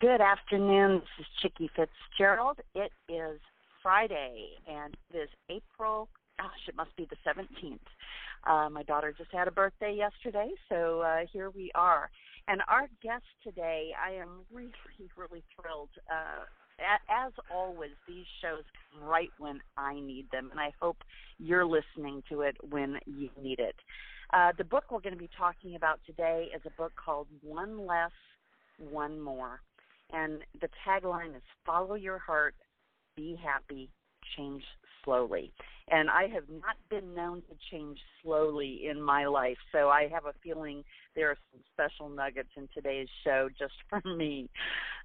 Good afternoon. This is Chicke Fitzgerald. It is Friday, and it is April. Gosh, it must be the 17th. Uh, my daughter just had a birthday yesterday, so uh, here we are. And our guest today, I am really, really thrilled. Uh, as always, these shows come right when I need them, and I hope you're listening to it when you need it. Uh, the book we're going to be talking about today is a book called One Less, One More. And the tagline is Follow Your Heart, Be Happy, Change Slowly. And I have not been known to change slowly in my life, so I have a feeling there are some special nuggets in today's show just for me.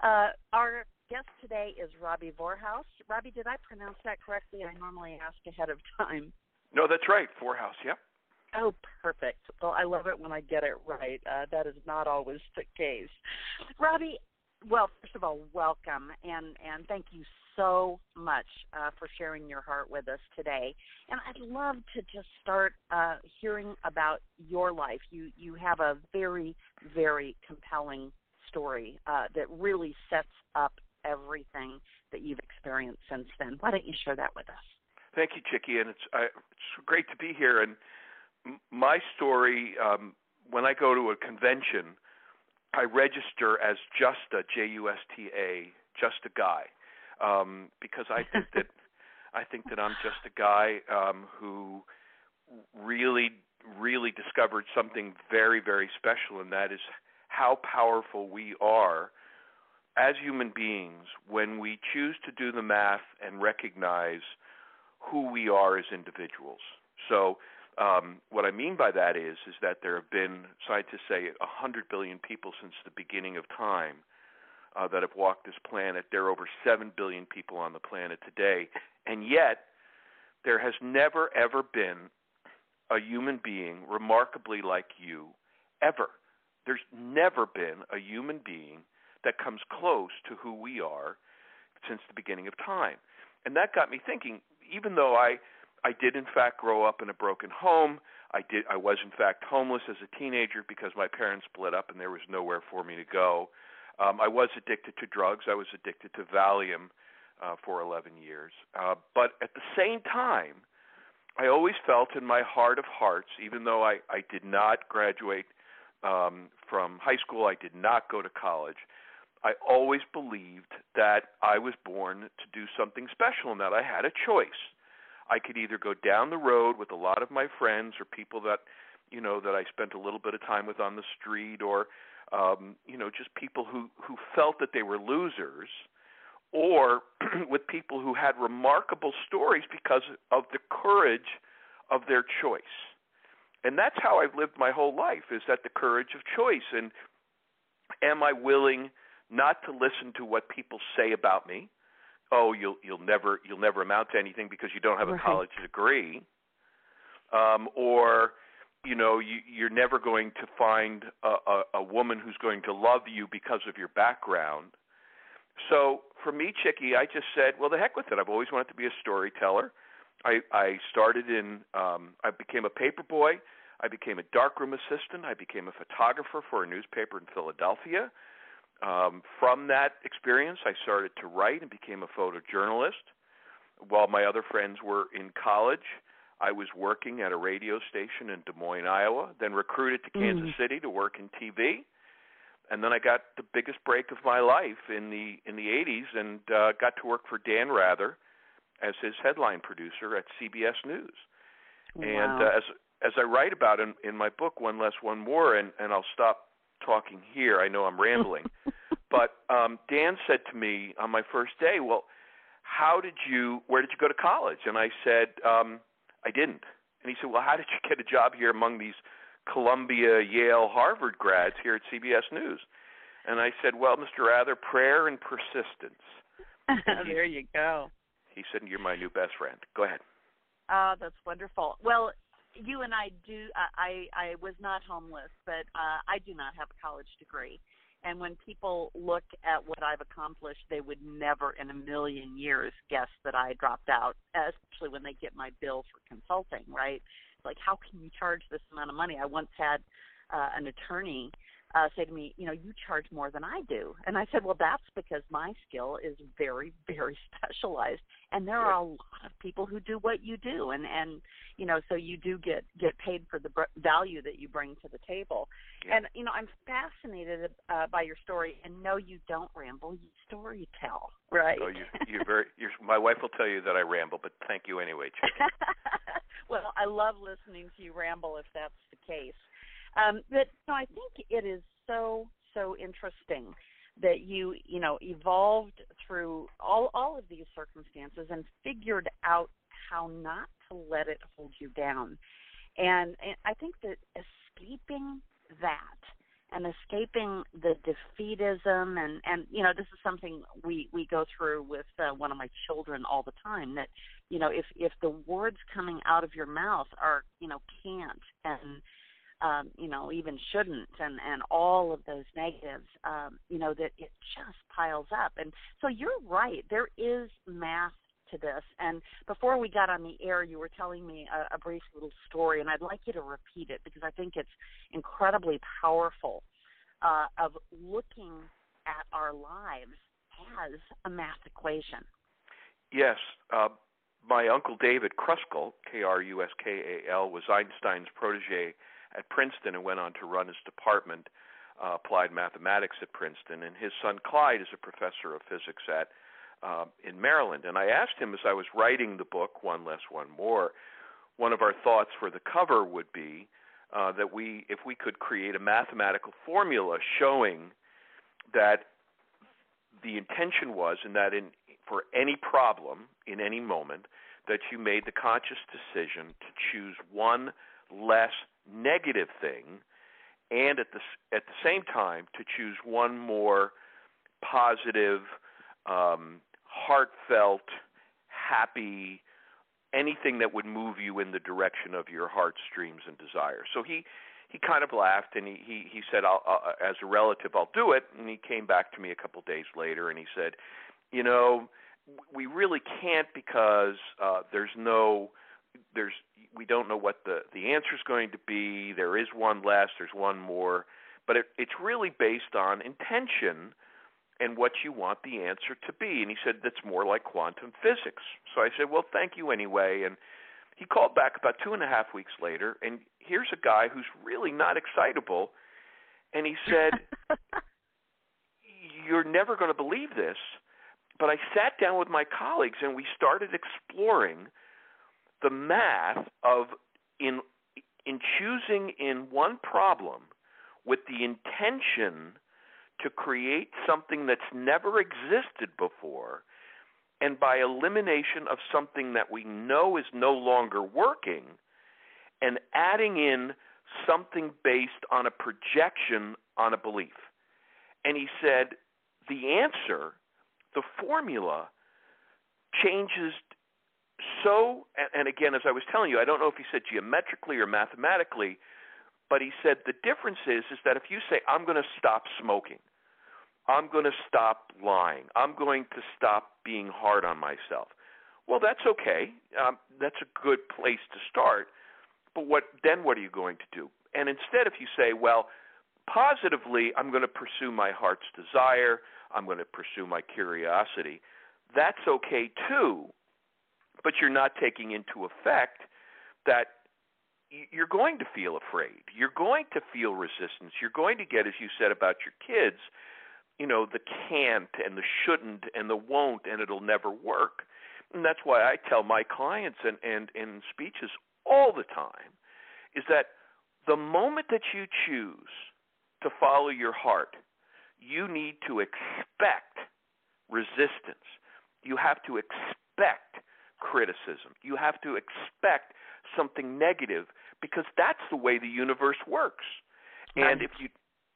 Uh, our guest today is Robbie Vorhaus. Robbie, did I pronounce that correctly? I normally ask ahead of time. No, that's right. Vorhaus, yep. Oh, perfect. Well, I love it when I get it right. Uh, that is not always the case. Robbie, well, first of all, welcome and and thank you so much uh, for sharing your heart with us today. And I'd love to just start uh, hearing about your life. You you have a very very compelling story uh, that really sets up everything that you've experienced since then. Why don't you share that with us? Thank you, Chicke, and it's I, it's great to be here. And my story, um, when I go to a convention I register as just a J U S T A, just a guy, um, because I think that I think that I'm just a guy um, who really, really discovered something very, very special, and that is how powerful we are as human beings when we choose to do the math and recognize who we are as individuals. So um, what I mean by that is is that there have been scientists say 100 billion people since the beginning of time uh, that have walked this planet. There are over 7 billion people on the planet today, and yet there has never ever been a human being remarkably like you ever. There's never been a human being that comes close to who we are since the beginning of time. And that got me thinking, even though I I did in fact grow up in a broken home. I did I was in fact homeless as a teenager because my parents split up and there was nowhere for me to go. Um, I was addicted to drugs. I was addicted to Valium uh, for 11 years. Uh, but at the same time, I always felt in my heart of hearts, even though I, I did not graduate um, from high school, I did not go to college. I always believed that I was born to do something special and that I had a choice. I could either go down the road with a lot of my friends or people that you know that I spent a little bit of time with on the street or um you know just people who who felt that they were losers or with people who had remarkable stories because of the courage of their choice. And that's how I've lived my whole life is that the courage of choice and am I willing not to listen to what people say about me? Oh you'll you'll never you'll never amount to anything because you don't have a right. college degree. Um or you know you you're never going to find a, a a woman who's going to love you because of your background. So for me Chicke I just said well the heck with it. I've always wanted to be a storyteller. I I started in um I became a paper boy. I became a darkroom assistant. I became a photographer for a newspaper in Philadelphia um, from that experience, I started to write and became a photojournalist. While my other friends were in college, I was working at a radio station in Des Moines, Iowa, then recruited to Kansas Mm. City to work in TV. And then I got the biggest break of my life in the in the 80s and uh, got to work for Dan Rather as his headline producer at CBS News. And uh, as as I write about in in my book One Less One More and and I'll stop talking here. I know I'm rambling. but um Dan said to me on my first day, "Well, how did you where did you go to college?" And I said, um I didn't. And he said, "Well, how did you get a job here among these Columbia, Yale, Harvard grads here at CBS News?" And I said, "Well, Mr. Rather, prayer and persistence." and there you go. He said, "You're my new best friend. Go ahead." Oh, that's wonderful. Well, you and I do. I I, was not homeless, but uh, I do not have a college degree. And when people look at what I've accomplished, they would never in a million years guess that I dropped out, especially when they get my bill for consulting, right? Like, how can you charge this amount of money? I once had uh, an attorney uh, say to me, you know, you charge more than I do. And I said, well, that's because my skill is very, very specialized, and there are a lot of people who do what you do, and and you know, so you do get get paid for the br- value that you bring to the table. Yeah. And you know, I'm fascinated uh, by your story, and no, you don't ramble, you story tell, right? Oh, you you're very. You're, my wife will tell you that I ramble, but thank you anyway, Chick. well, I love listening to you ramble if that's the case. Um, but no, I think it is so so interesting that you you know evolved through all all of these circumstances and figured out how not to let it hold you down. And, and I think that escaping that and escaping the defeatism and and you know this is something we we go through with uh, one of my children all the time that you know if if the words coming out of your mouth are you know can't and um, you know, even shouldn't, and and all of those negatives, um, you know, that it just piles up. And so you're right. There is math to this. And before we got on the air, you were telling me a, a brief little story, and I'd like you to repeat it because I think it's incredibly powerful. Uh, of looking at our lives as a math equation. Yes. Uh, my uncle David Kruskal, K R U S K A L, was Einstein's protege at Princeton and went on to run his department, uh, applied mathematics at Princeton. And his son Clyde is a professor of physics at uh, in Maryland. And I asked him as I was writing the book, One Less, One More, one of our thoughts for the cover would be uh, that we, if we could create a mathematical formula showing that the intention was, and that in for any problem in any moment, that you made the conscious decision to choose one less negative thing, and at the at the same time to choose one more positive, um, heartfelt, happy, anything that would move you in the direction of your heart's dreams and desires. So he he kind of laughed and he he, he said, I'll, uh, as a relative, I'll do it. And he came back to me a couple days later and he said, you know, we really can't because uh, there's no there's we don't know what the the answer is going to be. There is one less, there's one more, but it, it's really based on intention and what you want the answer to be. And he said that's more like quantum physics. So I said, well, thank you anyway. And he called back about two and a half weeks later, and here's a guy who's really not excitable, and he said, "You're never going to believe this." But I sat down with my colleagues and we started exploring the math of in in choosing in one problem with the intention to create something that's never existed before and by elimination of something that we know is no longer working and adding in something based on a projection on a belief. And he said the answer, the formula, changes so, and again, as I was telling you, I don't know if he said geometrically or mathematically, but he said the difference is is that if you say I'm going to stop smoking, I'm going to stop lying, I'm going to stop being hard on myself. Well, that's okay. Um, that's a good place to start. But what then? What are you going to do? And instead, if you say, well, positively, I'm going to pursue my heart's desire, I'm going to pursue my curiosity. That's okay too but you're not taking into effect that you're going to feel afraid. You're going to feel resistance. You're going to get, as you said about your kids, you know, the can't and the shouldn't and the won't and it'll never work. And that's why I tell my clients and, and in speeches all the time is that the moment that you choose to follow your heart, you need to expect resistance. You have to expect criticism. You have to expect something negative because that's the way the universe works. And if you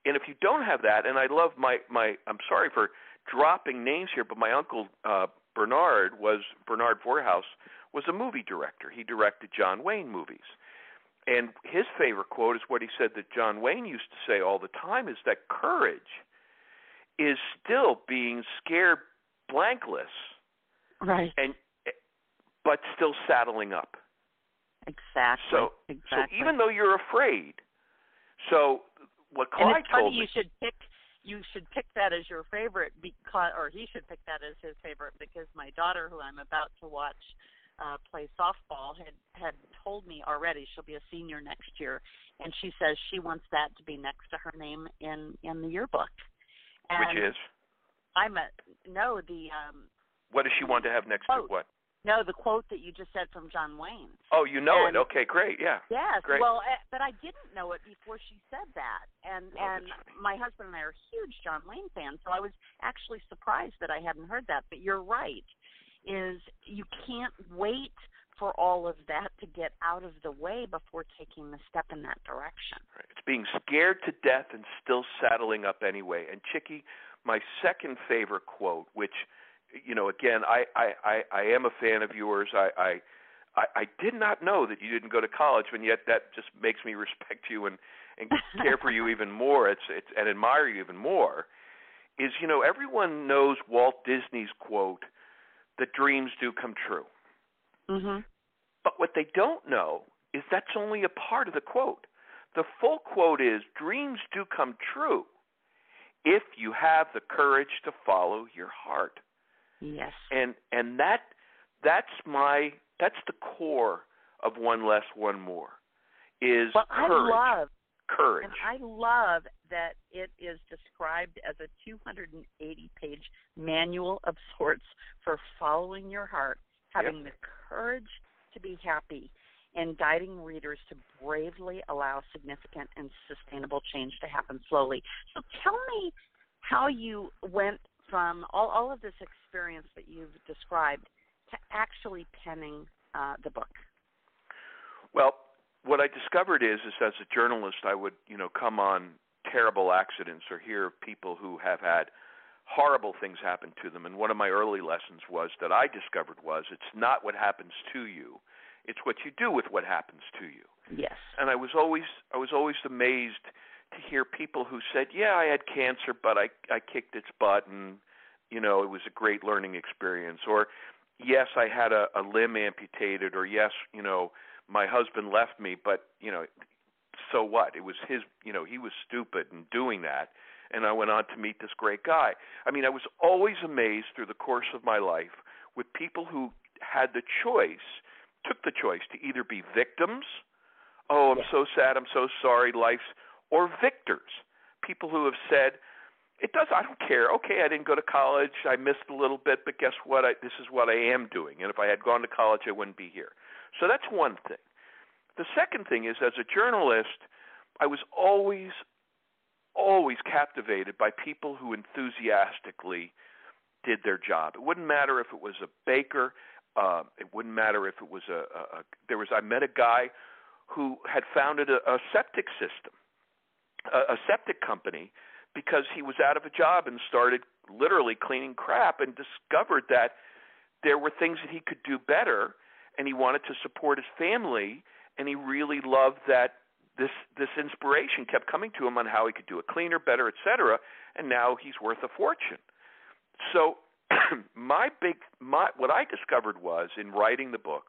and if you don't have that, and I love my my I'm sorry for dropping names here, but my uncle uh, Bernard was Bernard Vorhaus was a movie director. He directed John Wayne movies. And his favorite quote is what he said that John Wayne used to say all the time is that courage is still being scared blankless. Right. And but still saddling up. Exactly. So, exactly. so even though you're afraid, so what and Clyde it's funny told you should pick you should pick that as your favorite because or he should pick that as his favorite because my daughter who I'm about to watch uh play softball had had told me already she'll be a senior next year and she says she wants that to be next to her name in in the yearbook. And which is I'm a no the um what does she want to have next to what? No the quote that you just said from John Wayne. Oh, you know And- it. Okay, great. Yeah. Yes. Great. Well, eh, but I didn't know it before she said that, and Oh, and my husband and I are huge John Wayne fans, so I was actually surprised that I hadn't heard that. But you're right, is you can't wait for all of that to get out of the way before taking the step in that direction. Right. It's being scared to death and still saddling up anyway. And Chicke, my second favorite quote, which, you know, again, I I I, I am a fan of yours. I, I I I did not know that you didn't go to college, and yet that just makes me respect you and and care for you even more. It's it's and admire you even more. Is you know everyone knows Walt Disney's quote that dreams do come true. Mhm. But what they don't know is that's only a part of the quote. The full quote is dreams do come true if you have the courage to follow your heart. Yes. And and that that's my that's the core of one less one more is Well, courage. I love courage. And I love that it is described as a 280 page manual of sorts for following your heart, having the courage to be happy, and guiding readers to bravely allow significant and sustainable change to happen slowly. So tell me how you went from all, all of this experience that you've described to actually penning uh, the book. Well, what I discovered is, is as a journalist, I would, you know, come on terrible accidents or hear of people who have had horrible things happen to them. And one of my early lessons was that I discovered was it's not what happens to you, it's what you do with what happens to you. Yes. And I was always, I was always amazed to hear people who said, "Yeah, I had cancer, but I, I kicked its butt, and you know, it was a great learning experience." Or, "Yes, I had a, a limb amputated," or, "Yes, you know." my husband left me, but you know, so what? It was his, you know, he was stupid in doing that, and I went on to meet this great guy. I mean, I was always amazed through the course of my life with people who had the choice, took the choice to either be victims, oh, I'm so sad, I'm so sorry, life's, or victors. People who have said, it does. I don't care. Okay, I didn't go to college. I missed a little bit, but guess what? I, this is what I am doing. And if I had gone to college, I wouldn't be here. So that's one thing. The second thing is, as a journalist, I was always, always captivated by people who enthusiastically did their job. It wouldn't matter if it was a baker. Uh, it wouldn't matter if it was a, a, a. There was. I met a guy who had founded a, a septic system, a, a septic company, because he was out of a job and started literally cleaning crap and discovered that there were things that he could do better and he wanted to support his family and he really loved that this this inspiration kept coming to him on how he could do it cleaner, better, etc. And now he's worth a fortune. So my big my what I discovered was in writing the book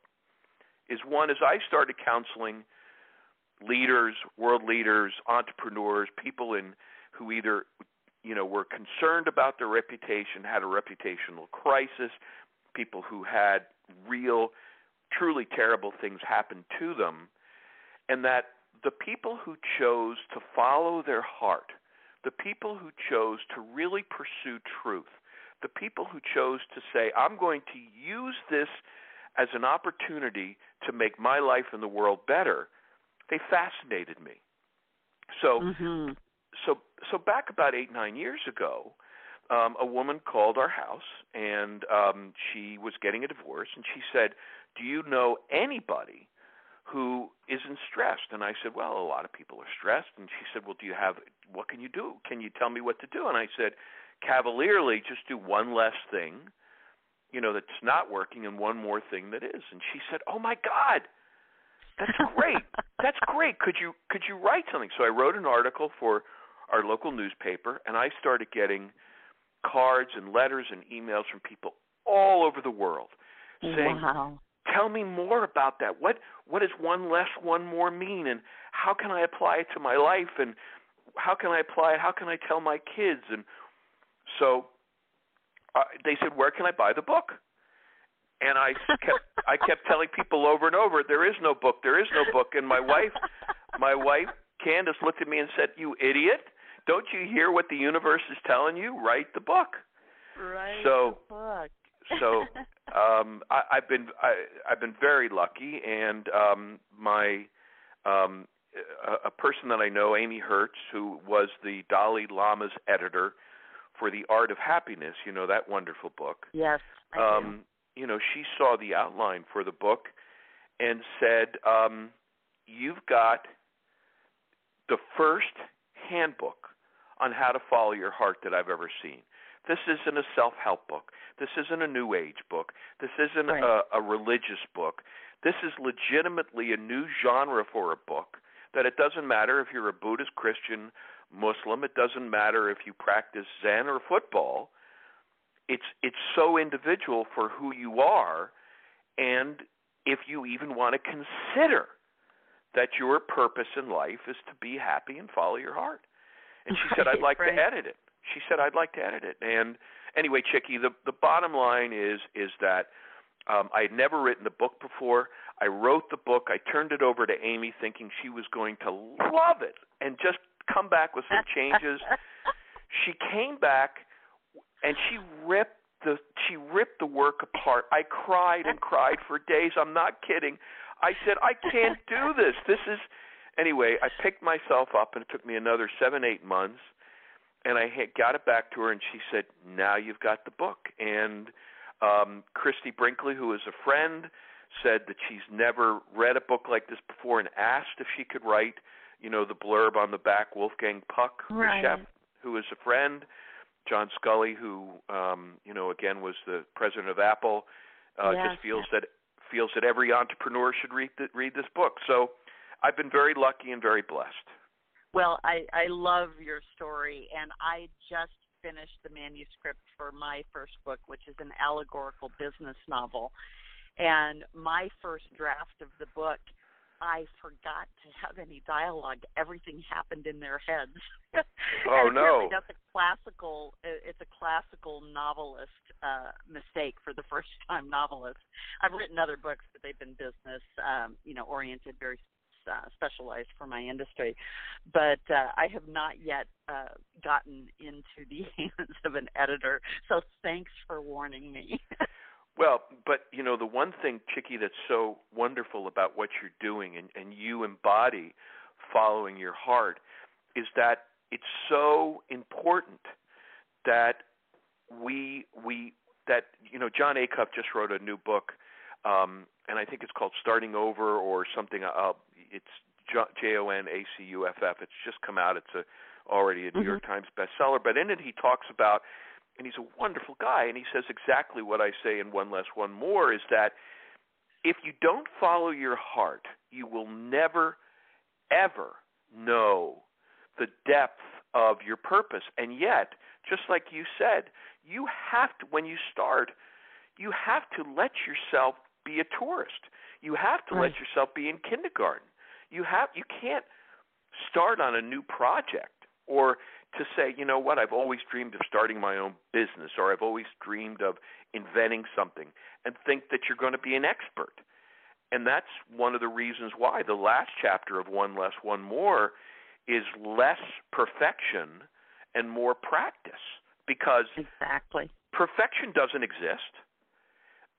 is one as I started counseling leaders, world leaders, entrepreneurs, people in who either you know were concerned about their reputation, had a reputational crisis, people who had real truly terrible things happen to them and that the people who chose to follow their heart, the people who chose to really pursue truth, the people who chose to say, I'm going to use this as an opportunity to make my life in the world better, they fascinated me. So, Mm-hmm. So, so back about eight, nine years ago, um, a woman called our house and um, she was getting a divorce, and she said, "Do you know anybody who isn't stressed?" And I said, "Well, a lot of people are stressed." And she said, "Well, do you have? What can you do? Can you tell me what to do?" And I said, cavalierly, just do one less thing, you know, that's not working, and one more thing that is. And she said, "Oh my God." That's great. That's great. Could you could you write something? So I wrote an article for our local newspaper, and I started getting cards and letters and emails from people all over the world saying, wow. "Tell me more about that. What what does one less, one more mean, and how can I apply it to my life? And how can I apply it? How can I tell my kids? And so uh, they said, where can I buy the book? And I kept I kept telling people over and over, there is no book, there is no book. And my wife, my wife Candace looked at me and said, "You idiot! Don't you hear what the universe is telling you? Write the book." Right. So, the book. so um, I, I've been I, I've been very lucky, and um, my um, a, a person that I know, Amy Hertz, who was the Dalai Lama's editor for The Art of Happiness. You know that wonderful book. Yes. I um, you know, she saw the outline for the book and said, um, "You've got the first handbook on how to follow your heart that I've ever seen. This isn't a self-help book. This isn't a new age book. This isn't right. a, a religious book. This is legitimately a new genre for a book that it doesn't matter if you're a Buddhist, Christian, Muslim, it doesn't matter if you practice Zen or football. It's it's so individual for who you are and if you even want to consider that your purpose in life is to be happy and follow your heart. And she said, I'd like right. to edit it. She said, I'd like to edit it. And anyway, Chicke, the the bottom line is is that um, I had never written the book before. I wrote the book. I turned it over to Amy, thinking she was going to love it and just come back with some changes. she came back and she ripped the she ripped the work apart. I cried and cried for days. I'm not kidding. I said, I can't do this. This is anyway. I picked myself up, and it took me another seven, eight months, and I had got it back to her, and she said, "Now you've got the book." And um, Christie Brinkley, who is a friend, said that she's never read a book like this before, and asked if she could write, you know, the blurb on the back. Wolfgang Puck, right. the chef, who is a friend. John Sculley, who um, you know again was the president of Apple, uh, yes, just feels that feels that every entrepreneur should read the, read this book. So I've been very lucky and very blessed. Well, I I love your story, and I just finished the manuscript for my first book, which is an allegorical business novel. And my first draft of the book, I forgot to have any dialogue. Everything happened in their heads. Oh no! That's a classical. It's a classical novelist uh, mistake for the first time novelist. I've written other books, but they've been business, um, you know, oriented, very uh, specialized for my industry. But uh, I have not yet uh, gotten into the hands of an editor. So thanks for warning me. Well, but you know the one thing, Chicke, that's so wonderful about what you're doing, and, and you embody following your heart, is that it's so important that we we that you know Jon Acuff just wrote a new book, um, and I think it's called Starting Over or something. Uh, it's J O N A C U F F. It's just come out. It's a already a New mm-hmm. York Times bestseller. But in it, he talks about, and he's a wonderful guy, and he says exactly what I say in One Less One More is that if you don't follow your heart, you will never, ever know the depth of your purpose. And yet, just like you said, you have to, when you start, you have to let yourself be a tourist. You have to right. let yourself be in kindergarten. You have you can't start on a new project or to say, you know what, I've always dreamed of starting my own business or I've always dreamed of inventing something and think that you're going to be an expert. And that's one of the reasons why the last chapter of One Less, One More is less perfection and more practice because exactly perfection doesn't exist.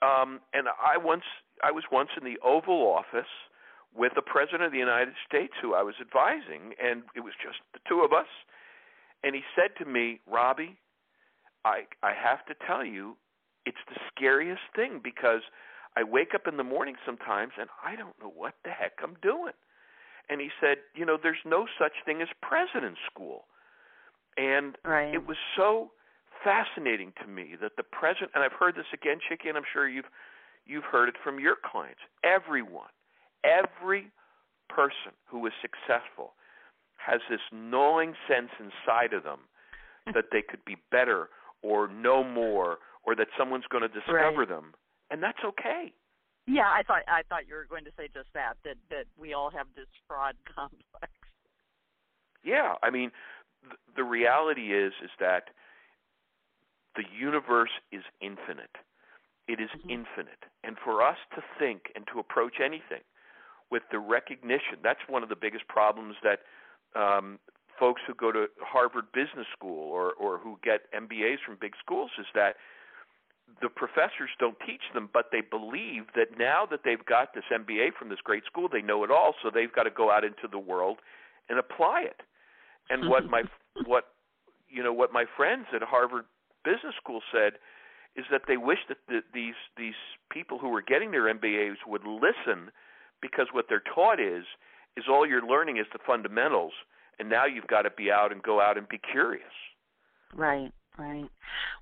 Um, and I once I was once in the Oval Office with the President of the United States who I was advising, and it was just the two of us. And he said to me, Robbie, I I have to tell you, it's the scariest thing because I wake up in the morning sometimes and I don't know what the heck I'm doing. And he said, you know, there's no such thing as president's school. And right. it was so fascinating to me that the president and I've heard this again, Chicke, and I'm sure you've you've heard it from your clients. Everyone, every person who is successful has this gnawing sense inside of them that they could be better or know more or that someone's going to discover right. them. And that's okay. Yeah, I thought I thought you were going to say just that that that we all have this fraud complex. Yeah, I mean, th- the reality is is that the universe is infinite. It is mm-hmm. infinite, and for us to think and to approach anything with the recognition, that's one of the biggest problems that um, folks who go to Harvard Business School or or who get MBAs from big schools is that the professors don't teach them, but they believe that now that they've got this MBA from this great school, they know it all, so they've got to go out into the world and apply it. And what my what you know what my friends at Harvard Business School said is that they wish that the, these these people who were getting their MBAs would listen because what they're taught is is all you're learning is the fundamentals and now you've got to be out and go out and be curious. Right. Right.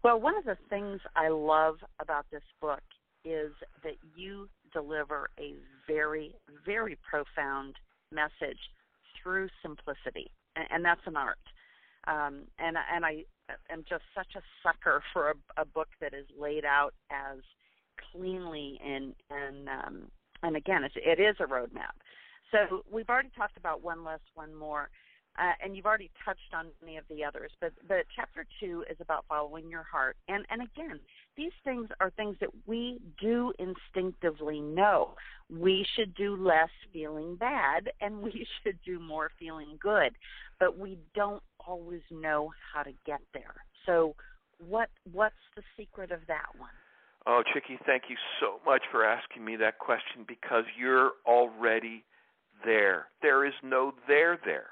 Well, one of the things I love about this book is that you deliver a very, very profound message through simplicity, and, and that's an art. Um, and and I am just such a sucker for a, a book that is laid out as cleanly and and um, and again, it is a roadmap. So we've already talked about one less, one more uh, and you've already touched on many of the others. But but chapter two is about following your heart, and and again, these things are things that we do instinctively know. We should do less feeling bad, and we should do more feeling good, but we don't always know how to get there. So what what's the secret of that one? Oh, Chicke, thank you so much for asking me that question because you're already there. There is no there there.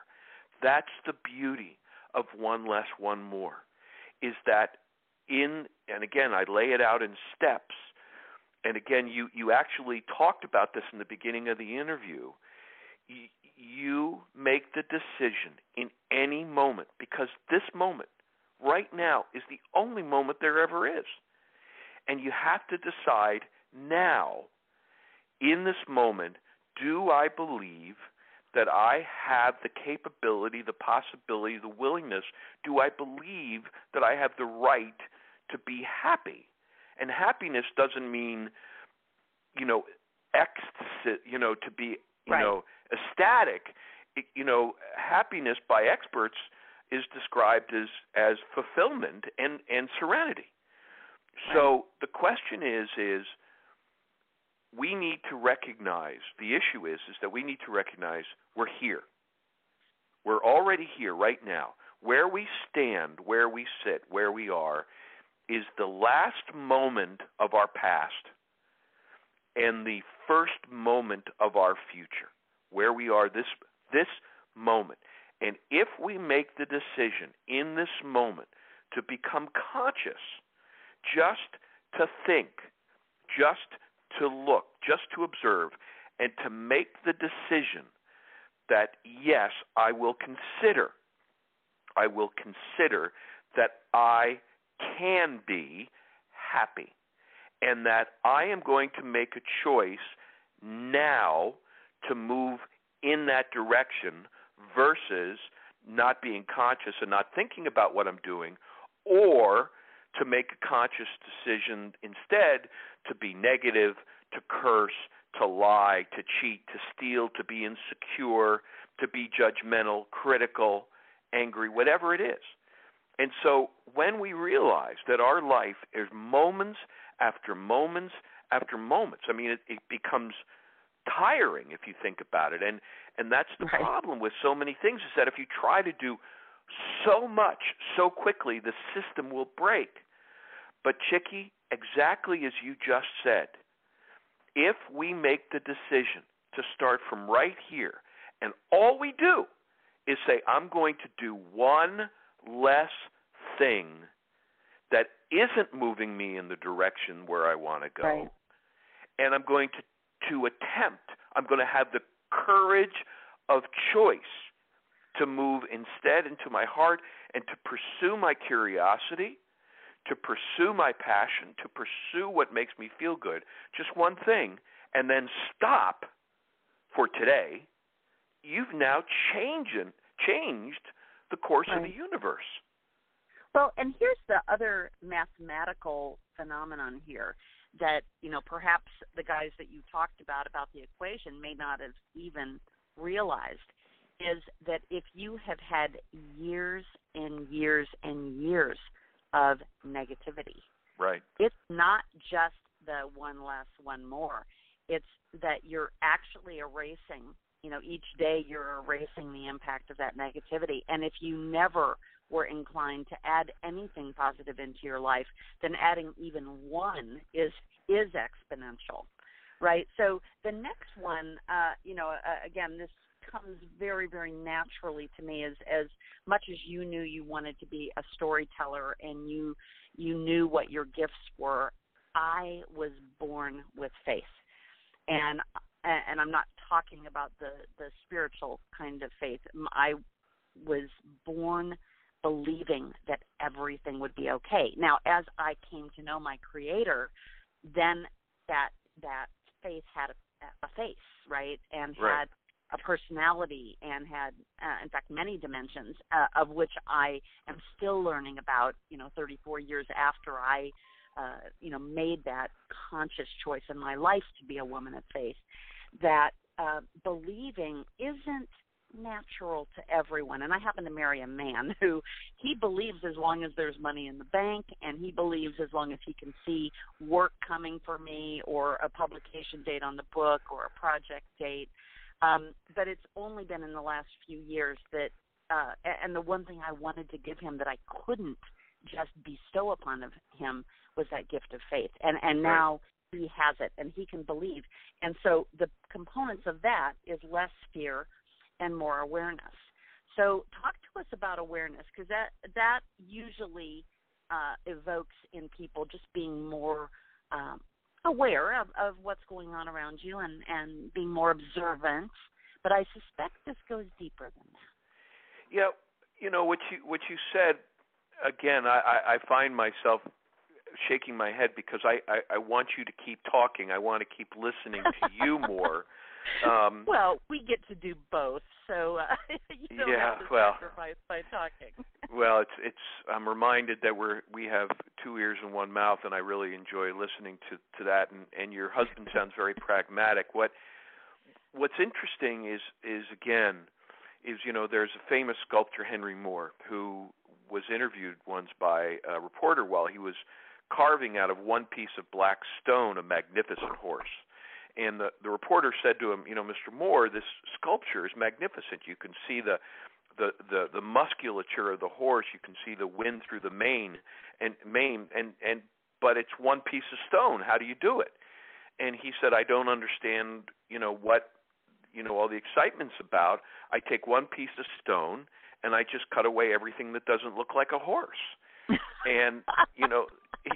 That's the beauty of one less, one more, is that in, and again, I lay it out in steps. And again, you, you actually talked about this in the beginning of the interview. You, you make the decision in any moment because this moment, right now, is the only moment there ever is. And you have to decide now, in this moment, do I believe – that I have the capability, the possibility, the willingness? Do I believe that I have the right to be happy? And happiness doesn't mean, you know, ecstasy, you know, to be, you right. know, ecstatic. It, you know, happiness by experts is described as as fulfillment and and serenity. So the question is is we need to recognize the issue is is that we need to recognize we're here. We're already here right now. Where we stand, where we sit, where we are is the last moment of our past and the first moment of our future. Where we are this this moment. And if we make the decision in this moment to become conscious, just to think, just to look, just to observe, and to make the decision that, yes, I will consider, I will consider that I can be happy and that I am going to make a choice now to move in that direction versus not being conscious and not thinking about what I'm doing or to make a conscious decision instead to be negative, to curse, to lie, to cheat, to steal, to be insecure, to be judgmental, critical, angry, whatever it is. And so when we realize that our life is moments after moments after moments, I mean, it, it becomes tiring if you think about it. And and that's the right. problem with so many things is that if you try to do so much so quickly, the system will break. But Chicke, exactly as you just said, if we make the decision to start from right here, and all we do is say, I'm going to do one less thing that isn't moving me in the direction where I want to go, right. and I'm going to to attempt, I'm going to have the courage of choice to move instead into my heart and to pursue my curiosity to pursue my passion, to pursue what makes me feel good, just one thing, and then stop for today, you've now changed changed the course right. of the universe. Well, and here's the other mathematical phenomenon here that, you know, perhaps the guys that you talked about about the equation may not have even realized is that if you have had years and years and years of negativity, right, it's not just the one less, one more. It's that you're actually erasing. You know, each day you're erasing the impact of that negativity, and if you never were inclined to add anything positive into your life, then adding even one is is exponential, right? So the next one, uh, you know, uh, again, this comes very very naturally to me as as much as you knew you wanted to be a storyteller and you you knew what your gifts were i was born with faith. And and i'm not talking about the the spiritual kind of faith. I was born believing that everything would be okay. Now as i came to know my creator then that that faith had a, a face right? And right. had a personality and had, uh, in fact, many dimensions uh, of which I am still learning about. You know, 34 years after I, uh, you know, made that conscious choice in my life to be a woman of faith, that uh, believing isn't natural to everyone. And I happen to marry a man who he believes as long as there's money in the bank and he believes as long as he can see work coming for me or a publication date on the book or a project date um, but it's only been in the last few years that, uh, and the one thing I wanted to give him that I couldn't just bestow upon of him was that gift of faith. And and now he has it, and he can believe. And so the components of that is less fear and more awareness. So talk to us about awareness because that that usually uh, evokes in people just being more um, aware of, of what's going on around you and, and being more observant. But I suspect this goes deeper than that. Yeah, you know what you what you said. Again, I, I find myself shaking my head because I, I, I want you to keep talking. I want to keep listening to you more. Um, well, we get to do both, so uh, you don't yeah, have to well, sacrifice by talking. well, it's it's. I'm reminded that we're we have two ears and one mouth, and I really enjoy listening to to that. And and your husband sounds very pragmatic. What what's interesting is is again is you know there's a famous sculptor Henry Moore who was interviewed once by a reporter while he was carving out of one piece of black stone a magnificent horse and the the reporter said to him, you know, Mr. Moore, this sculpture is magnificent. You can see the the the the musculature of the horse. You can see the wind through the mane and mane and and but it's one piece of stone. How do you do it? And he said, I don't understand, you know, what you know all the excitement's about. I take one piece of stone and I just cut away everything that doesn't look like a horse. and you know,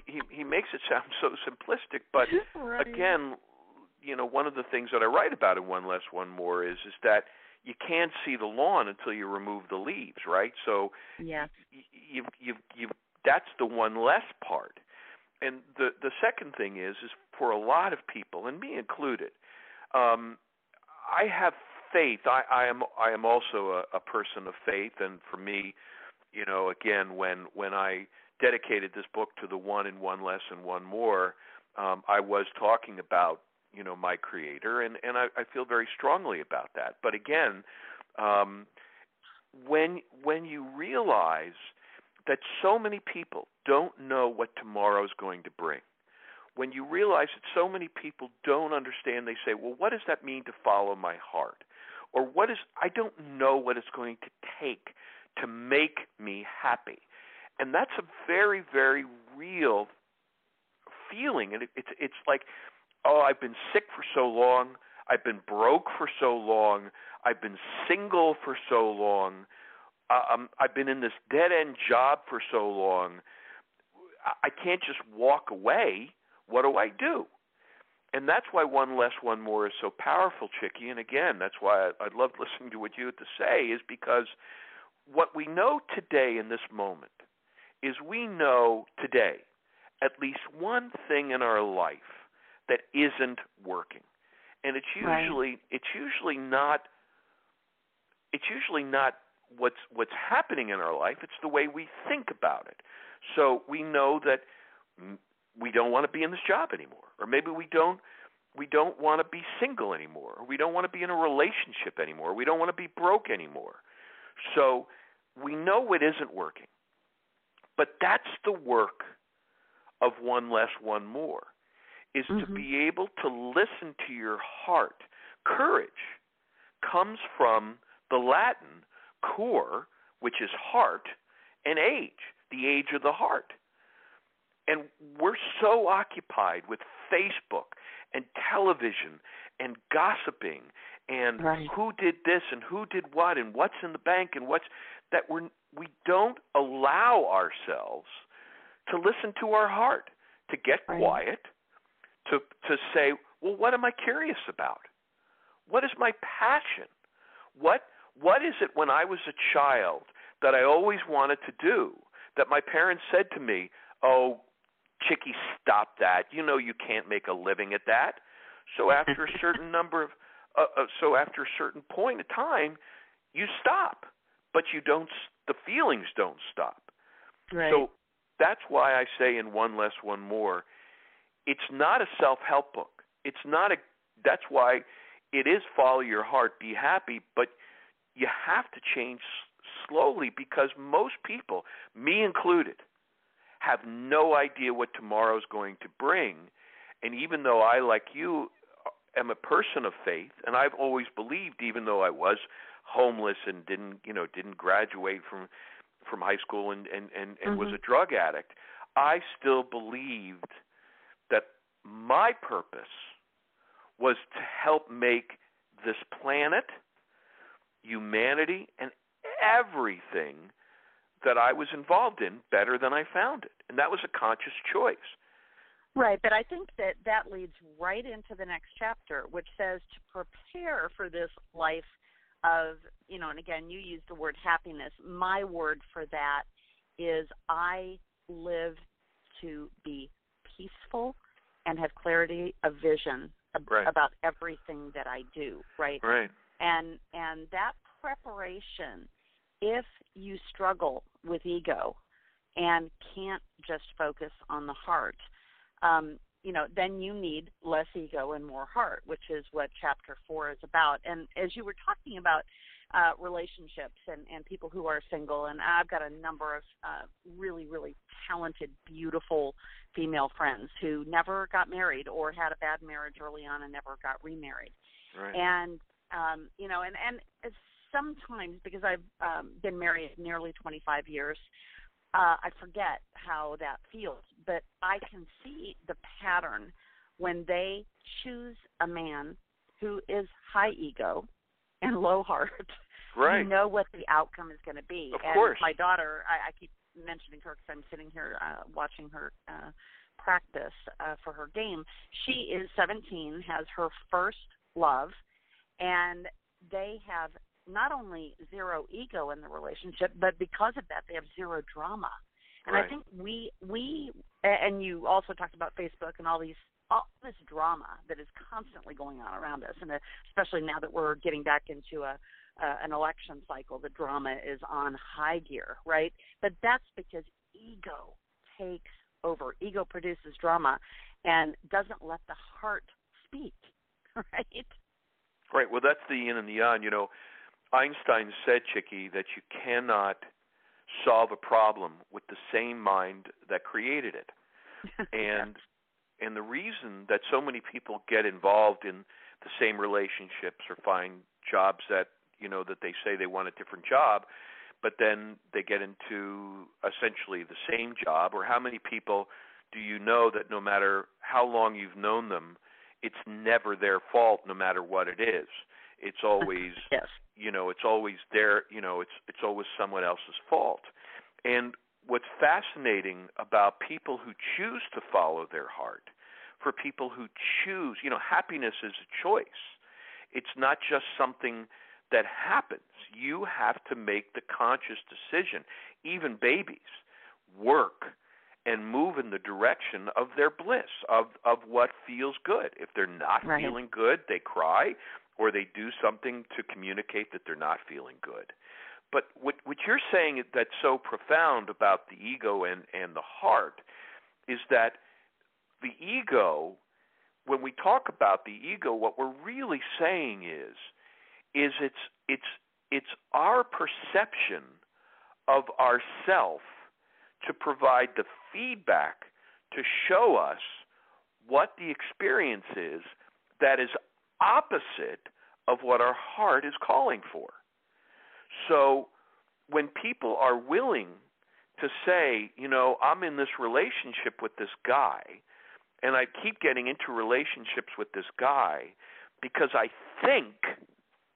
he he makes it sound so simplistic, but right. again, you know, one of the things that I write about in One Less, One More is is that you can't see the lawn until you remove the leaves, right? So yeah, you you you that's the one less part. And the the second thing is is for a lot of people, and me included, um, I have faith. I, I am I am also a, a person of faith, and for me, you know, again, when when I dedicated this book to the one and one less and one more, um, I was talking about you know my creator and and I, I feel very strongly about that. But again um when when you realize that so many people don't know what tomorrow's going to bring when you realize that so many people don't understand they say well what does that mean to follow my heart? Or what is I don't know what it's going to take to make me happy. And that's a very very real feeling and it, it's it's like oh, I've been sick for so long, I've been broke for so long, I've been single for so long, uh, um, I've been in this dead end job for so long. I can't just walk away. What do I do? And that's why one less, one more is so powerful, Chicke. And again, that's why I, I love listening to what you have to say, is because what we know today in this moment is we know today at least one thing in our life that isn't working. And it's usually right. it's usually not it's usually not what's what's happening in our life, it's the way we think about it. So we know that we don't want to be in this job anymore or maybe we don't we don't want to be single anymore, or we don't want to be in a relationship anymore, we don't want to be broke anymore. So we know it isn't working. But that's the work of one less, one more, is mm-hmm. to be able to listen to your heart. Courage comes from the Latin cor, which is heart, and age, the age of the heart. And we're so occupied with Facebook and television and gossiping and right. who did this and who did what and what's in the bank and what's that we're we don't allow ourselves to listen to our heart, to get right. quiet, to to say, well, what am I curious about? What is my passion? What what is it when I was a child that I always wanted to do that my parents said to me, "Oh, Chicke, stop that. You know you can't make a living at that." So after a certain number of uh, uh, so after a certain point of time, you stop, but you don't. The feelings don't stop. Right. So that's why I say in one less, one more. It's not a self-help book. It's not a. That's why it is follow your heart, be happy, but you have to change slowly because most people, me included, have no idea what tomorrow's going to bring. And even though I, like you, am a person of faith, and I've always believed, even though I was homeless and didn't, you know, didn't graduate from from high school and and and, and mm-hmm. was a drug addict, I still believed that my purpose was to help make this planet, humanity, and everything that I was involved in better than I found it. And that was a conscious choice. Right, but I think that that leads right into the next chapter, which says to prepare for this life of, you know, and again, you used the word happiness. My word for that is I live to be peaceful and have clarity of vision right. about everything that I do, right? Right. And and that preparation if you struggle with ego and can't just focus on the heart, um, you know, then you need less ego and more heart, which is what chapter four is about. And as you were talking about uh, relationships and, and people who are single, and I've got a number of uh, really, really talented, beautiful female friends who never got married or had a bad marriage early on and never got remarried. Right. And um, you know, and and sometimes because I've um, been married nearly 25 years, uh, I forget how that feels. But I can see the pattern when they choose a man who is high ego and low heart. Right. You know what the outcome is going to be. Of and course. My daughter, I, I keep mentioning her because I'm sitting here uh, watching her uh, practice uh, for her game. She is 17, has her first love, and they have not only zero ego in the relationship, but because of that, they have zero drama. And right. I think we we and you also talked about Facebook and all these all this drama that is constantly going on around us, and especially now that we're getting back into a uh, an election cycle, the drama is on high gear, right? But that's because ego takes over. Ego produces drama and doesn't let the heart speak, right? Right. Well, that's the yin and the yang. You know, Einstein said, Chicke, that you cannot solve a problem with the same mind that created it. and and the reason that so many people get involved in the same relationships or find jobs that you know that they say they want a different job but then they get into essentially the same job or how many people do you know that no matter how long you've known them it's never their fault no matter what it is it's always yes. you know it's always their you know it's it's always someone else's fault and what's fascinating about people who choose to follow their heart for people who choose you know happiness is a choice it's not just something that happens you have to make the conscious decision even babies work and move in the direction of their bliss of of what feels good if they're not right. feeling good they cry or they do something to communicate that they're not feeling good. But what what you're saying that's so profound about the ego and and the heart is that the ego when we talk about the ego, what we're really saying is, is it's it's it's our perception of ourself to provide the feedback to show us what the experience is that is opposite of what our heart is calling for. So when people are willing to say, you know, I'm in this relationship with this guy, and I keep getting into relationships with this guy because I think,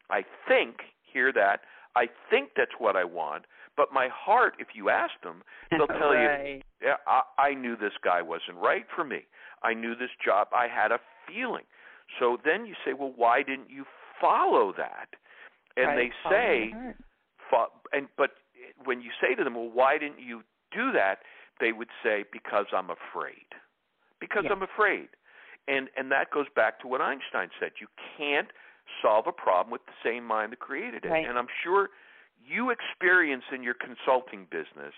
I think, hear that, I think that's what I want, but my heart, if you ask them, they'll tell right. you, yeah, I, I knew this guy wasn't right for me. I knew this job. I had a feeling. So then you say, well, why didn't you follow that? And right. they say, and but when you say to them, well, why didn't you do that? They would say, because I'm afraid. Because yeah. I'm afraid. And and that goes back to what Einstein said. You can't solve a problem with the same mind that created it. Right. And I'm sure you experience in your consulting business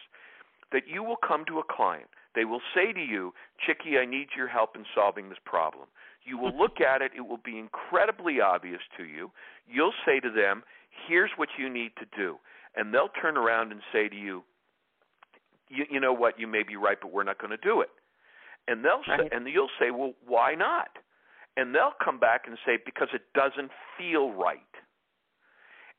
that you will come to a client. They will say to you, Chicke, I need your help in solving this problem. You will look at it, it will be incredibly obvious to you. You'll say to them, Here's what you need to do. And they'll turn around and say to you, You, you know what, you may be right, but we're not going to do it. And they'll right. say, and you'll say, Well, why not? And they'll come back and say, Because it doesn't feel right.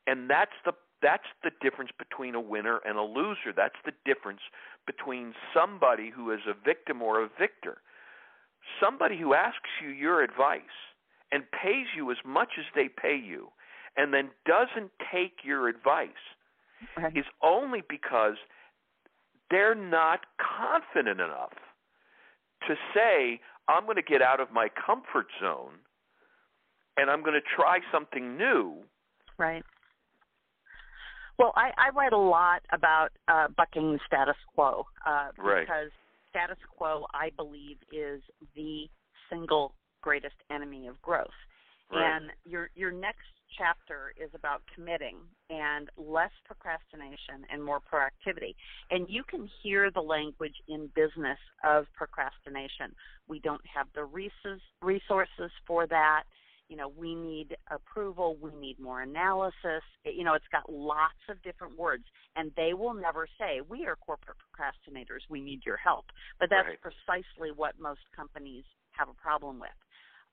And that's the that's the difference between a winner and a loser. That's the difference between somebody who is a victim or a victor. Somebody who asks you your advice and pays you as much as they pay you and then doesn't take your advice right. is only because they're not confident enough to say, I'm going to get out of my comfort zone and I'm going to try something new. Right. Well, I, I write a lot about uh, bucking the status quo uh, right. because status quo, I believe, is the single greatest enemy of growth. Right. And your your next chapter is about committing and less procrastination and more proactivity. And you can hear the language in business of procrastination. We don't have the resources for that you know, we need approval, we need more analysis. You know, it's got lots of different words, and they will never say, We are corporate procrastinators, we need your help. But that's right. precisely what most companies have a problem with.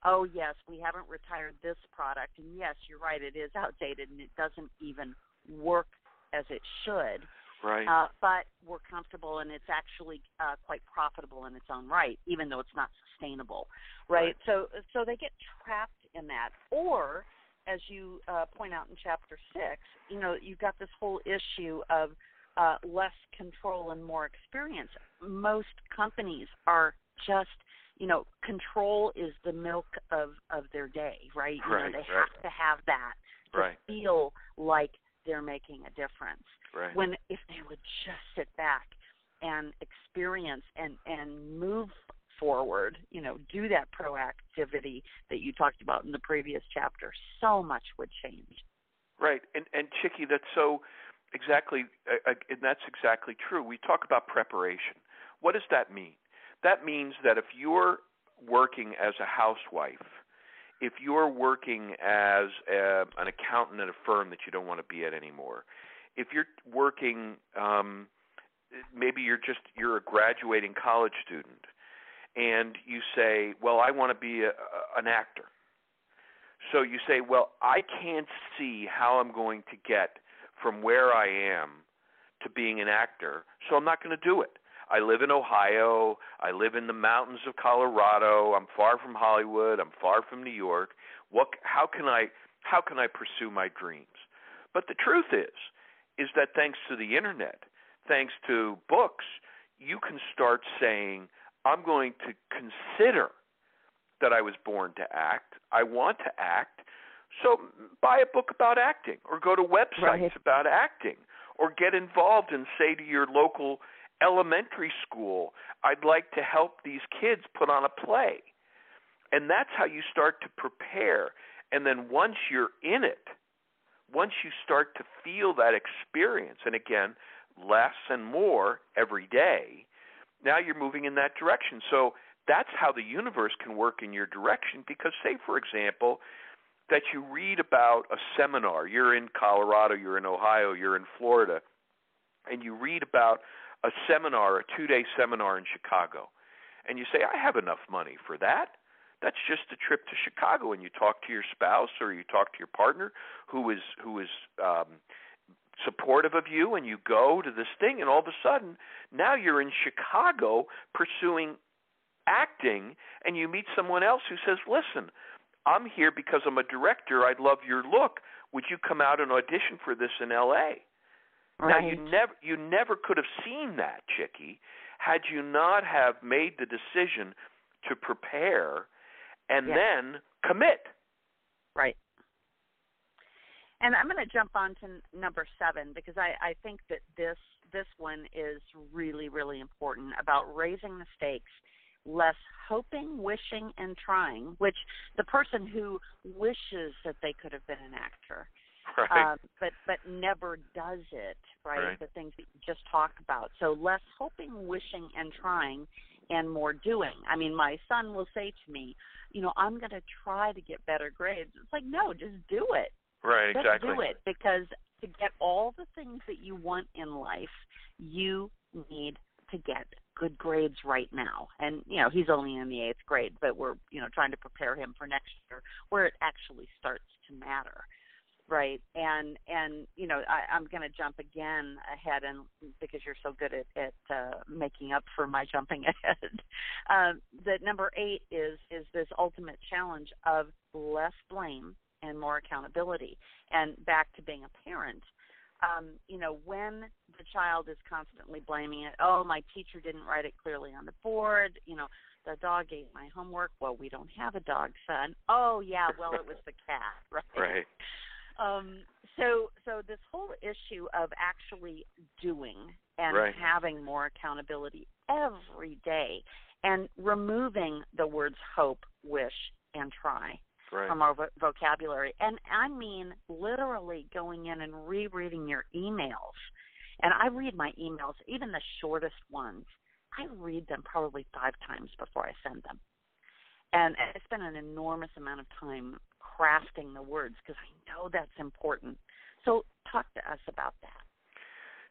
Oh, yes, we haven't retired this product, and yes, you're right, it is outdated and it doesn't even work as it should. Right. Uh, but we're comfortable and it's actually uh, quite profitable in its own right, even though it's not sustainable. Right? right. So so they get trapped in that. Or as you uh, point out in chapter six, you know, you've got this whole issue of uh, less control and more experience. Most companies are just you know, control is the milk of of their day, right? You right, know, they right. have to have that to right. feel like they're making a difference. Right. When if they would just sit back and experience and and move forward, you know, do that proactivity that you talked about in the previous chapter, so much would change. Right. And and Chicke, that's so exactly uh, uh, and that's exactly true. We talk about preparation. What does that mean? That means that if you're working as a housewife if you're working as a, an accountant at a firm that you don't want to be at anymore, if you're working, um, maybe you're just you're a graduating college student, and you say, "Well, I want to be a, a, an actor." So you say, "Well, I can't see how I'm going to get from where I am to being an actor, so I'm not going to do it." I live in Ohio. I live in the mountains of Colorado. I'm far from Hollywood. I'm far from New York. What how can I how can I pursue my dreams? But the truth is is that thanks to the internet, thanks to books, you can start saying I'm going to consider that I was born to act. I want to act. So buy a book about acting or go to websites right. about acting or get involved and say to your local elementary school, I'd like to help these kids put on a play. And that's how you start to prepare. And then once you're in it, once you start to feel that experience, and again, less and more every day, now you're moving in that direction. So that's how the universe can work in your direction because say for example that you read about a seminar you're in Colorado you're in Ohio you're in Florida and you read about a seminar a 2-day seminar in Chicago and you say I have enough money for that that's just a trip to Chicago and you talk to your spouse or you talk to your partner who is who is um supportive of you and you go to this thing and all of a sudden now you're in Chicago pursuing acting and you meet someone else who says, "Listen, I'm here because I'm a director. I'd love your look. Would you come out and audition for this in LA?" Right. Now you never you never could have seen that, Chicke, had you not have made the decision to prepare and Yeah. then commit. Right. And I'm going to jump on to number seven because I, I think that this this one is really really important about raising the stakes, less hoping, wishing, and trying. Which the person who wishes that they could have been an actor, Right. um, but but never does it. Right? Right. The things that you just talked about. So less hoping, wishing, and trying, and more doing. I mean, my son will say to me, you know, I'm going to try to get better grades. It's like, no, just do it. right, Just exactly. do it because to get all the things that you want in life, you need to get good grades right now. And you know, he's only in the eighth grade, but we're you know trying to prepare him for next year, where it actually starts to matter, right? And and you know, I, I'm going to jump again ahead, and because you're so good at at uh, making up for my jumping ahead, um, that number eight is is this ultimate challenge of less blame and more accountability. And back to being a parent, um, you know, when the child is constantly blaming it, oh, my teacher didn't write it clearly on the board, you know, the dog ate my homework. Well, we don't have a dog, son. Oh, yeah, well, it was the cat, right? Right. Um, so, so this whole issue of actually doing and Right. having more accountability every day, and removing the words hope, wish, and try Right. from our vo- vocabulary. And I mean literally going in and rereading your emails. And I read my emails, even the shortest ones. I read them probably five times before I send them. And I spend an enormous amount of time crafting the words because I know that's important. So talk to us about that.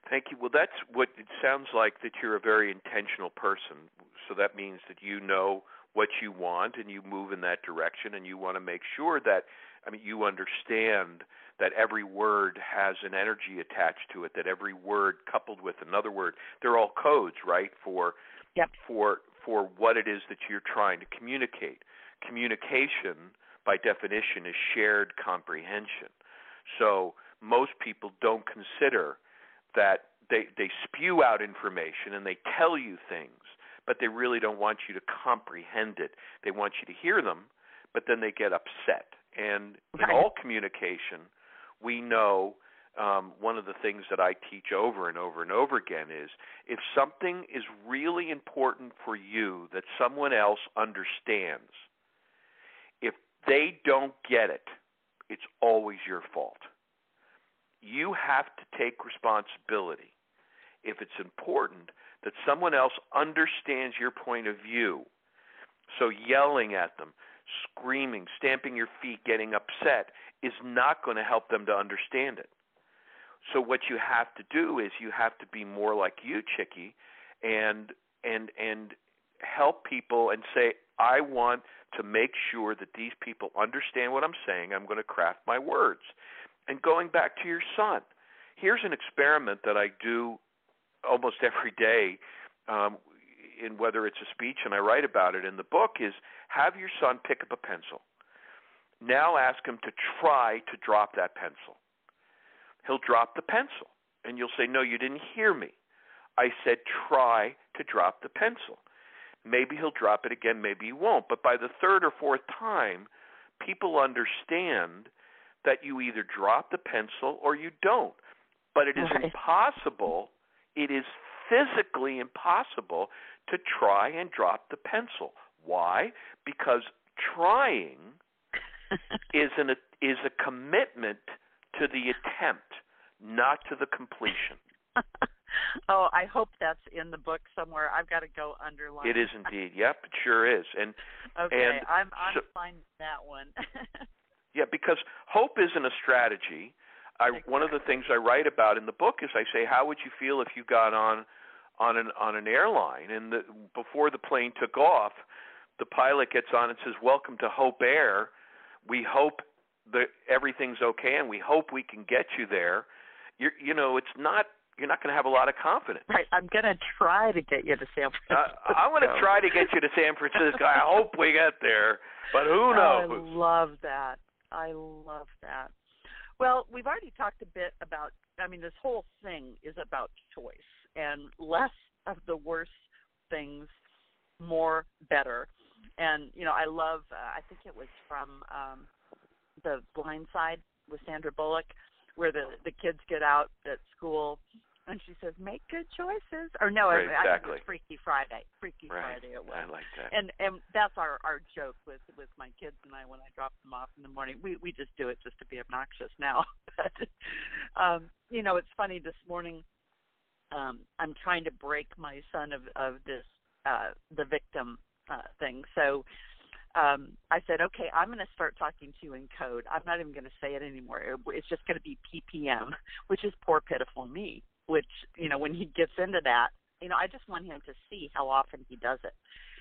Thank you. Well, that's what it sounds like that you're a very intentional person. So that means that you know what you want and you move in that direction and you want to make sure that I mean you understand that every word has an energy attached to it, that every word coupled with another word, they're all codes, right, for Yep. for for what it is that you're trying to communicate. Communication by definition is shared comprehension. So most people don't consider that they they spew out information and they tell you things, but they really don't want you to comprehend it. They want you to hear them, but then they get upset. And in all communication, we know um, one of the things that I teach over and over and over again is if something is really important for you that someone else understands, they don't get it, it's always your fault. You have to take responsibility. If it's important that someone else understands your point of view, so yelling at them, screaming, stamping your feet, getting upset is not going to help them to understand it. So what you have to do is you have to be more like you, Chicke, and and and help people and say, I want to make sure that these people understand what I'm saying. I'm going to craft my words. And going back to your son, here's an experiment that I do almost every day, um, in whether it's a speech and I write about it in the book, is have your son pick up a pencil. Now ask him to try to drop that pencil. He'll drop the pencil, and you'll say, No, you didn't hear me. I said, try to drop the pencil. Maybe he'll drop it again, maybe he won't. But by the third or fourth time, people understand that you either drop the pencil or you don't. But it is Right. impossible, it is physically impossible to try and drop the pencil. Why? Because trying is an is a commitment to the attempt, not to the completion. oh, I hope that's in the book somewhere. I've got to go underline. It is indeed. Yep, it sure is. And okay, and I'm I'm so, finding that one. yeah, because hope isn't a strategy. I exactly. one of the things I write about in the book is I say, how would you feel if you got on on an on an airline and the, before the plane took off, the pilot gets on and says, "Welcome to Hope Air. We hope that everything's okay, and we hope we can get you there." You're, you know, it's not you're not going to have a lot of confidence. Right. I'm going to try to get you to San Francisco. Uh, I want to try to get you to San Francisco. I hope we get there, but who knows? I love that. I love that. Well, we've already talked a bit about. I mean, this whole thing is about choice and less of the worst things, more better. And you know, I love. Uh, I think it was from um, the Blind Side with Sandra Bullock where the the kids get out at school and she says make good choices or no right, I, exactly. I think it's freaky friday freaky right. friday it was I like that. and and that's our our joke with with my kids and i when i drop them off in the morning we we just do it just to be obnoxious now but um you know it's funny this morning um i'm trying to break my son of of this uh the victim uh thing so um, I said, okay, I'm going to start talking to you in code. I'm not even going to say it anymore. It's just going to be PPM, which is poor, pitiful me. Which you know, when he gets into that, you know, I just want him to see how often he does it.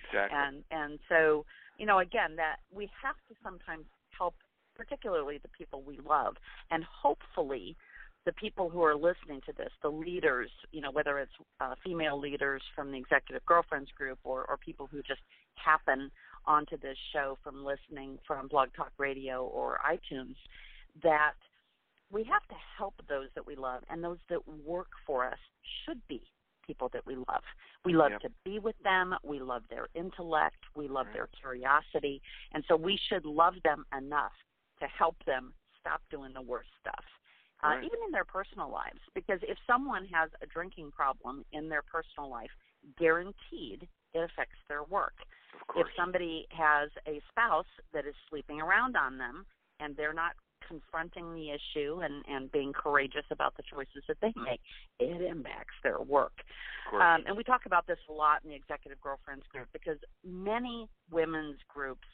Exactly. And and so, you know, again, that we have to sometimes help, particularly the people we love, and hopefully the people who are listening to this, the leaders, you know, whether it's uh, female leaders from the Executive Girlfriends group or, or people who just happen onto this show from listening from Blog Talk Radio or iTunes, that we have to help those that we love, and those that work for us should be people that we love. We love yep. to be with them. We love their intellect. We love right. their curiosity. And so we should love them enough to help them stop doing the worst stuff. Uh, right. even in their personal lives. Because if someone has a drinking problem in their personal life, guaranteed it affects their work. If somebody has a spouse that is sleeping around on them and they're not confronting the issue and, and being courageous about the choices that they make, it impacts their work. Um, and we talk about this a lot in the Executive Girlfriends group because many women's groups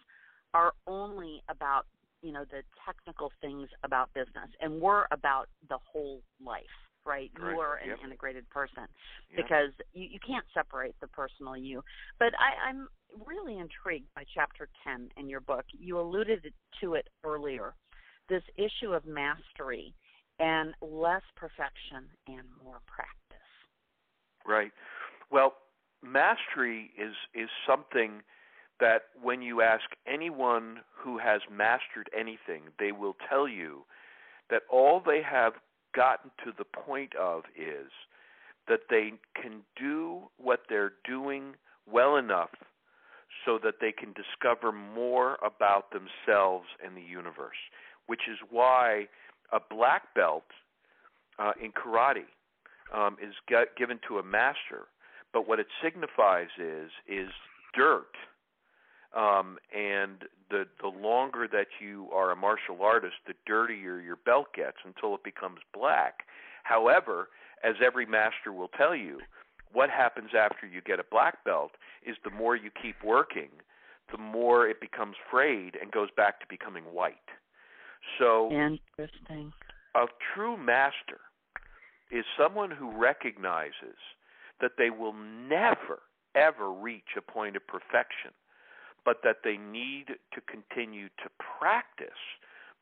are only about you know the technical things about business and we're about the whole life right, right. you are an yep. integrated person yep. because you, you can't separate the personal you but I, i'm really intrigued by chapter 10 in your book you alluded to it earlier this issue of mastery and less perfection and more practice right well mastery is is something that when you ask anyone who has mastered anything, they will tell you that all they have gotten to the point of is that they can do what they're doing well enough so that they can discover more about themselves and the universe, which is why a black belt uh, in karate um, is get, given to a master. But what it signifies is is dirt um, and the the longer that you are a martial artist, the dirtier your belt gets until it becomes black. However, as every master will tell you, what happens after you get a black belt is the more you keep working, the more it becomes frayed and goes back to becoming white. So interesting. A true master is someone who recognizes that they will never ever reach a point of perfection but that they need to continue to practice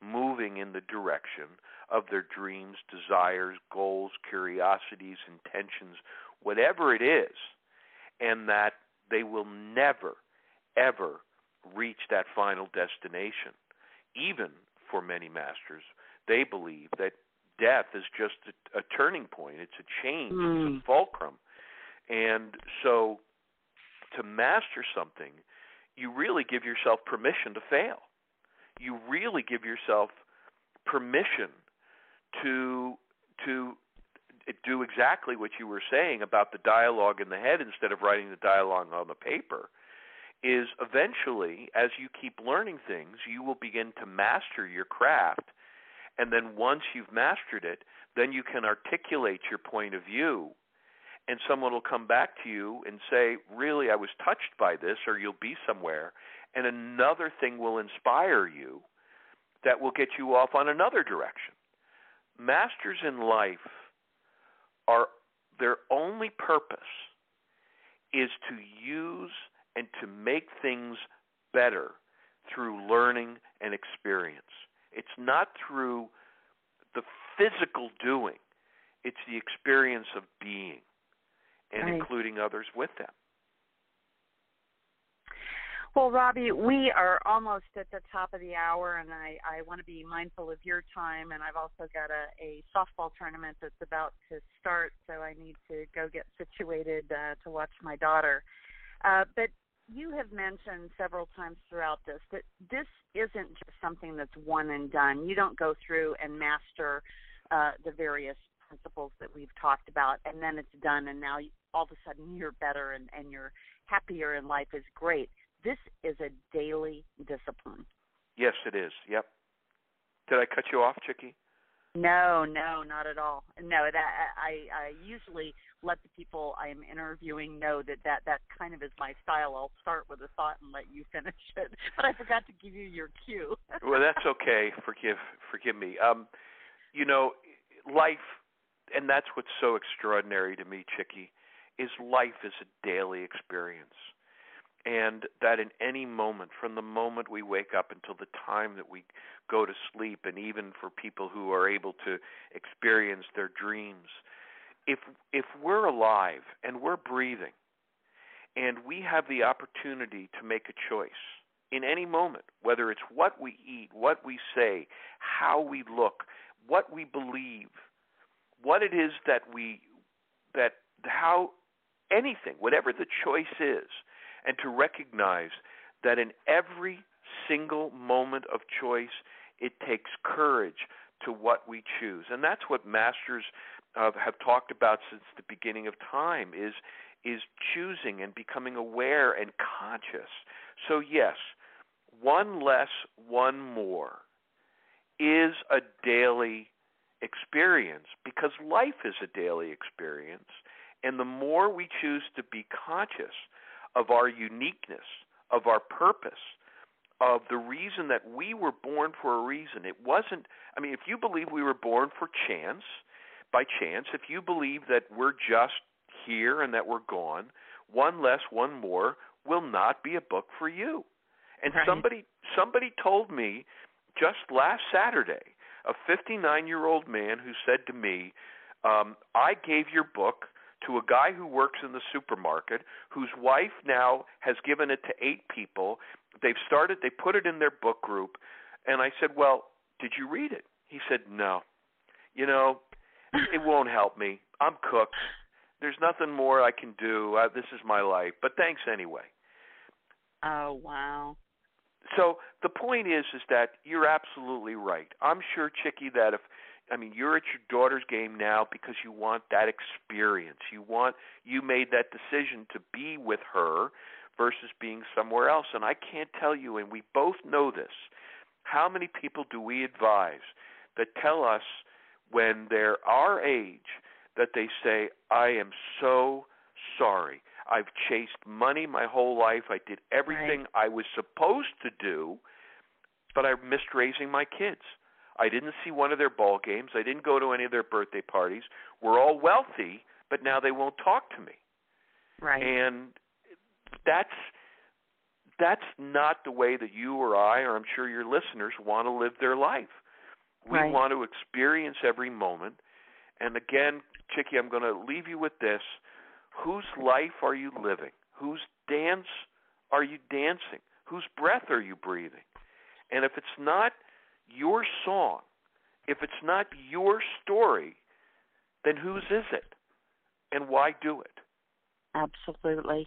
moving in the direction of their dreams, desires, goals, curiosities, intentions, whatever it is, and that they will never, ever reach that final destination. Even for many masters, they believe that death is just a, a turning point, it's a change, mm. it's a fulcrum. And so to master something, you really give yourself permission to fail. You really give yourself permission to to do exactly what you were saying about the dialogue in the head instead of writing the dialogue on the paper is eventually as you keep learning things you will begin to master your craft and then once you've mastered it then you can articulate your point of view and someone will come back to you and say, "Really, I was touched by this," or you'll be somewhere, and another thing will inspire you that will get you off on another direction. Masters in life are their only purpose is to use and to make things better through learning and experience. It's not through the physical doing, it's the experience of being and right. including others with them. Well, Robbie, we are almost at the top of the hour, and I, I want to be mindful of your time. And I've also got a, a softball tournament that's about to start, so I need to go get situated uh, to watch my daughter. Uh, but you have mentioned several times throughout this that this isn't just something that's one and done. You don't go through and master uh, the various principles that we've talked about, and then it's done, and now all of a sudden you're better and, and you're happier in life is great. This is a daily discipline. Yes, it is. Yep. Did I cut you off, Chicke? No, no, not at all. No, that I I usually let the people I am interviewing know that that that kind of is my style. I'll start with a thought and let you finish it. But I forgot to give you your cue. well, that's okay. Forgive forgive me. Um, you know, life, and that's what's so extraordinary to me, Chicke, is life is a daily experience. And that in any moment, from the moment we wake up until the time that we go to sleep, and even for people who are able to experience their dreams, if if we're alive and we're breathing, and we have the opportunity to make a choice in any moment, whether it's what we eat, what we say, how we look, what we believe, what it is that we that how anything, whatever the choice is, and to recognize that in every single moment of choice, it takes courage to what we choose. And that's what masters uh, have talked about since the beginning of time is is choosing and becoming aware and conscious. So yes, one less, one more is a daily experience because life is a daily experience. And the more we choose to be conscious of our uniqueness, of our purpose, of the reason that we were born for a reason. It wasn't, I mean, if you believe we were born for chance, by chance, if you believe that we're just here and that we're gone, one less, one more will not be a book for you. And right. somebody somebody told me just last Saturday, a 59 year old man who said to me, um, I gave your book to a guy who works in the supermarket whose wife now has given it to eight people. They've started, they put it in their book group. And I said, Well, did you read it? He said, No. You know, it won't help me. I'm cooked. There's nothing more I can do. Uh, this is my life. But thanks anyway. Oh, wow. So the point is is that you're absolutely right. I'm sure Chicke that if I mean, you're at your daughter's game now because you want that experience. You want you made that decision to be with her versus being somewhere else. And I can't tell you, and we both know this. How many people do we advise that tell us when they're our age that they say, "I am so sorry. I've chased money my whole life. I did everything right. I was supposed to do, but I missed raising my kids." I didn't see one of their ball games. I didn't go to any of their birthday parties. We're all wealthy, but now they won't talk to me. Right. And that's that's not the way that you or I, or I'm sure your listeners, want to live their life. We right. want to experience every moment. And again, Chicke, I'm going to leave you with this. Whose life are you living? Whose dance are you dancing? Whose breath are you breathing? And if it's not your song, if it's not your story, then whose is it? And why do it? Absolutely.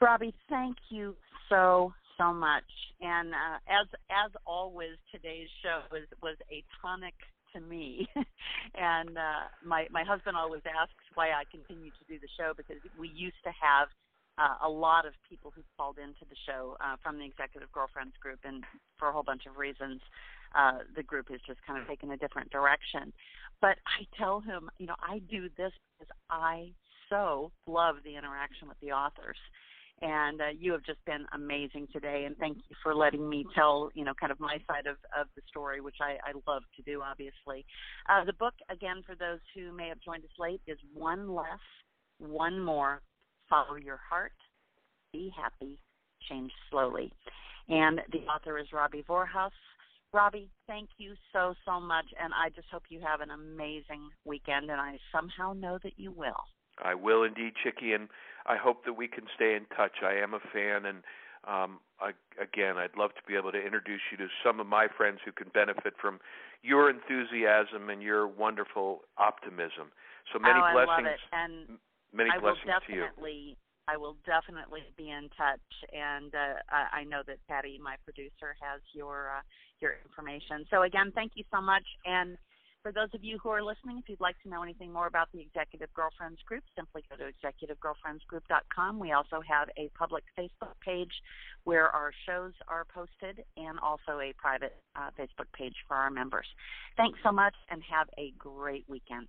Robbie, thank you so so much. And uh, as as always, today's show was was a tonic to me. and uh, my my husband always asks why I continue to do the show because we used to have uh, a lot of people who called into the show uh, from the Executive Girlfriends group, and for a whole bunch of reasons, uh, the group has just kind of taken a different direction. But I tell him, you know, I do this because I so love the interaction with the authors and uh, you have just been amazing today and thank you for letting me tell you know kind of my side of, of the story which I, I love to do obviously. Uh, the book again for those who may have joined us late is one less one more follow your heart be happy change slowly. And the author is robbie vorhaus robbie thank you so so much and i just hope you have an amazing weekend and i somehow know that you will. I will indeed, Chicke, and I hope that we can stay in touch. I am a fan, and um, I, again, I'd love to be able to introduce you to some of my friends who can benefit from your enthusiasm and your wonderful optimism. So many oh, blessings. I love it. And many I blessings will to you. definitely, I will definitely be in touch, and uh, I, I know that Patty, my producer, has your uh, your information. So again, thank you so much, and for those of you who are listening, if you'd like to know anything more about the Executive Girlfriends Group, simply go to executivegirlfriendsgroup.com. We also have a public Facebook page where our shows are posted and also a private uh, Facebook page for our members. Thanks so much and have a great weekend.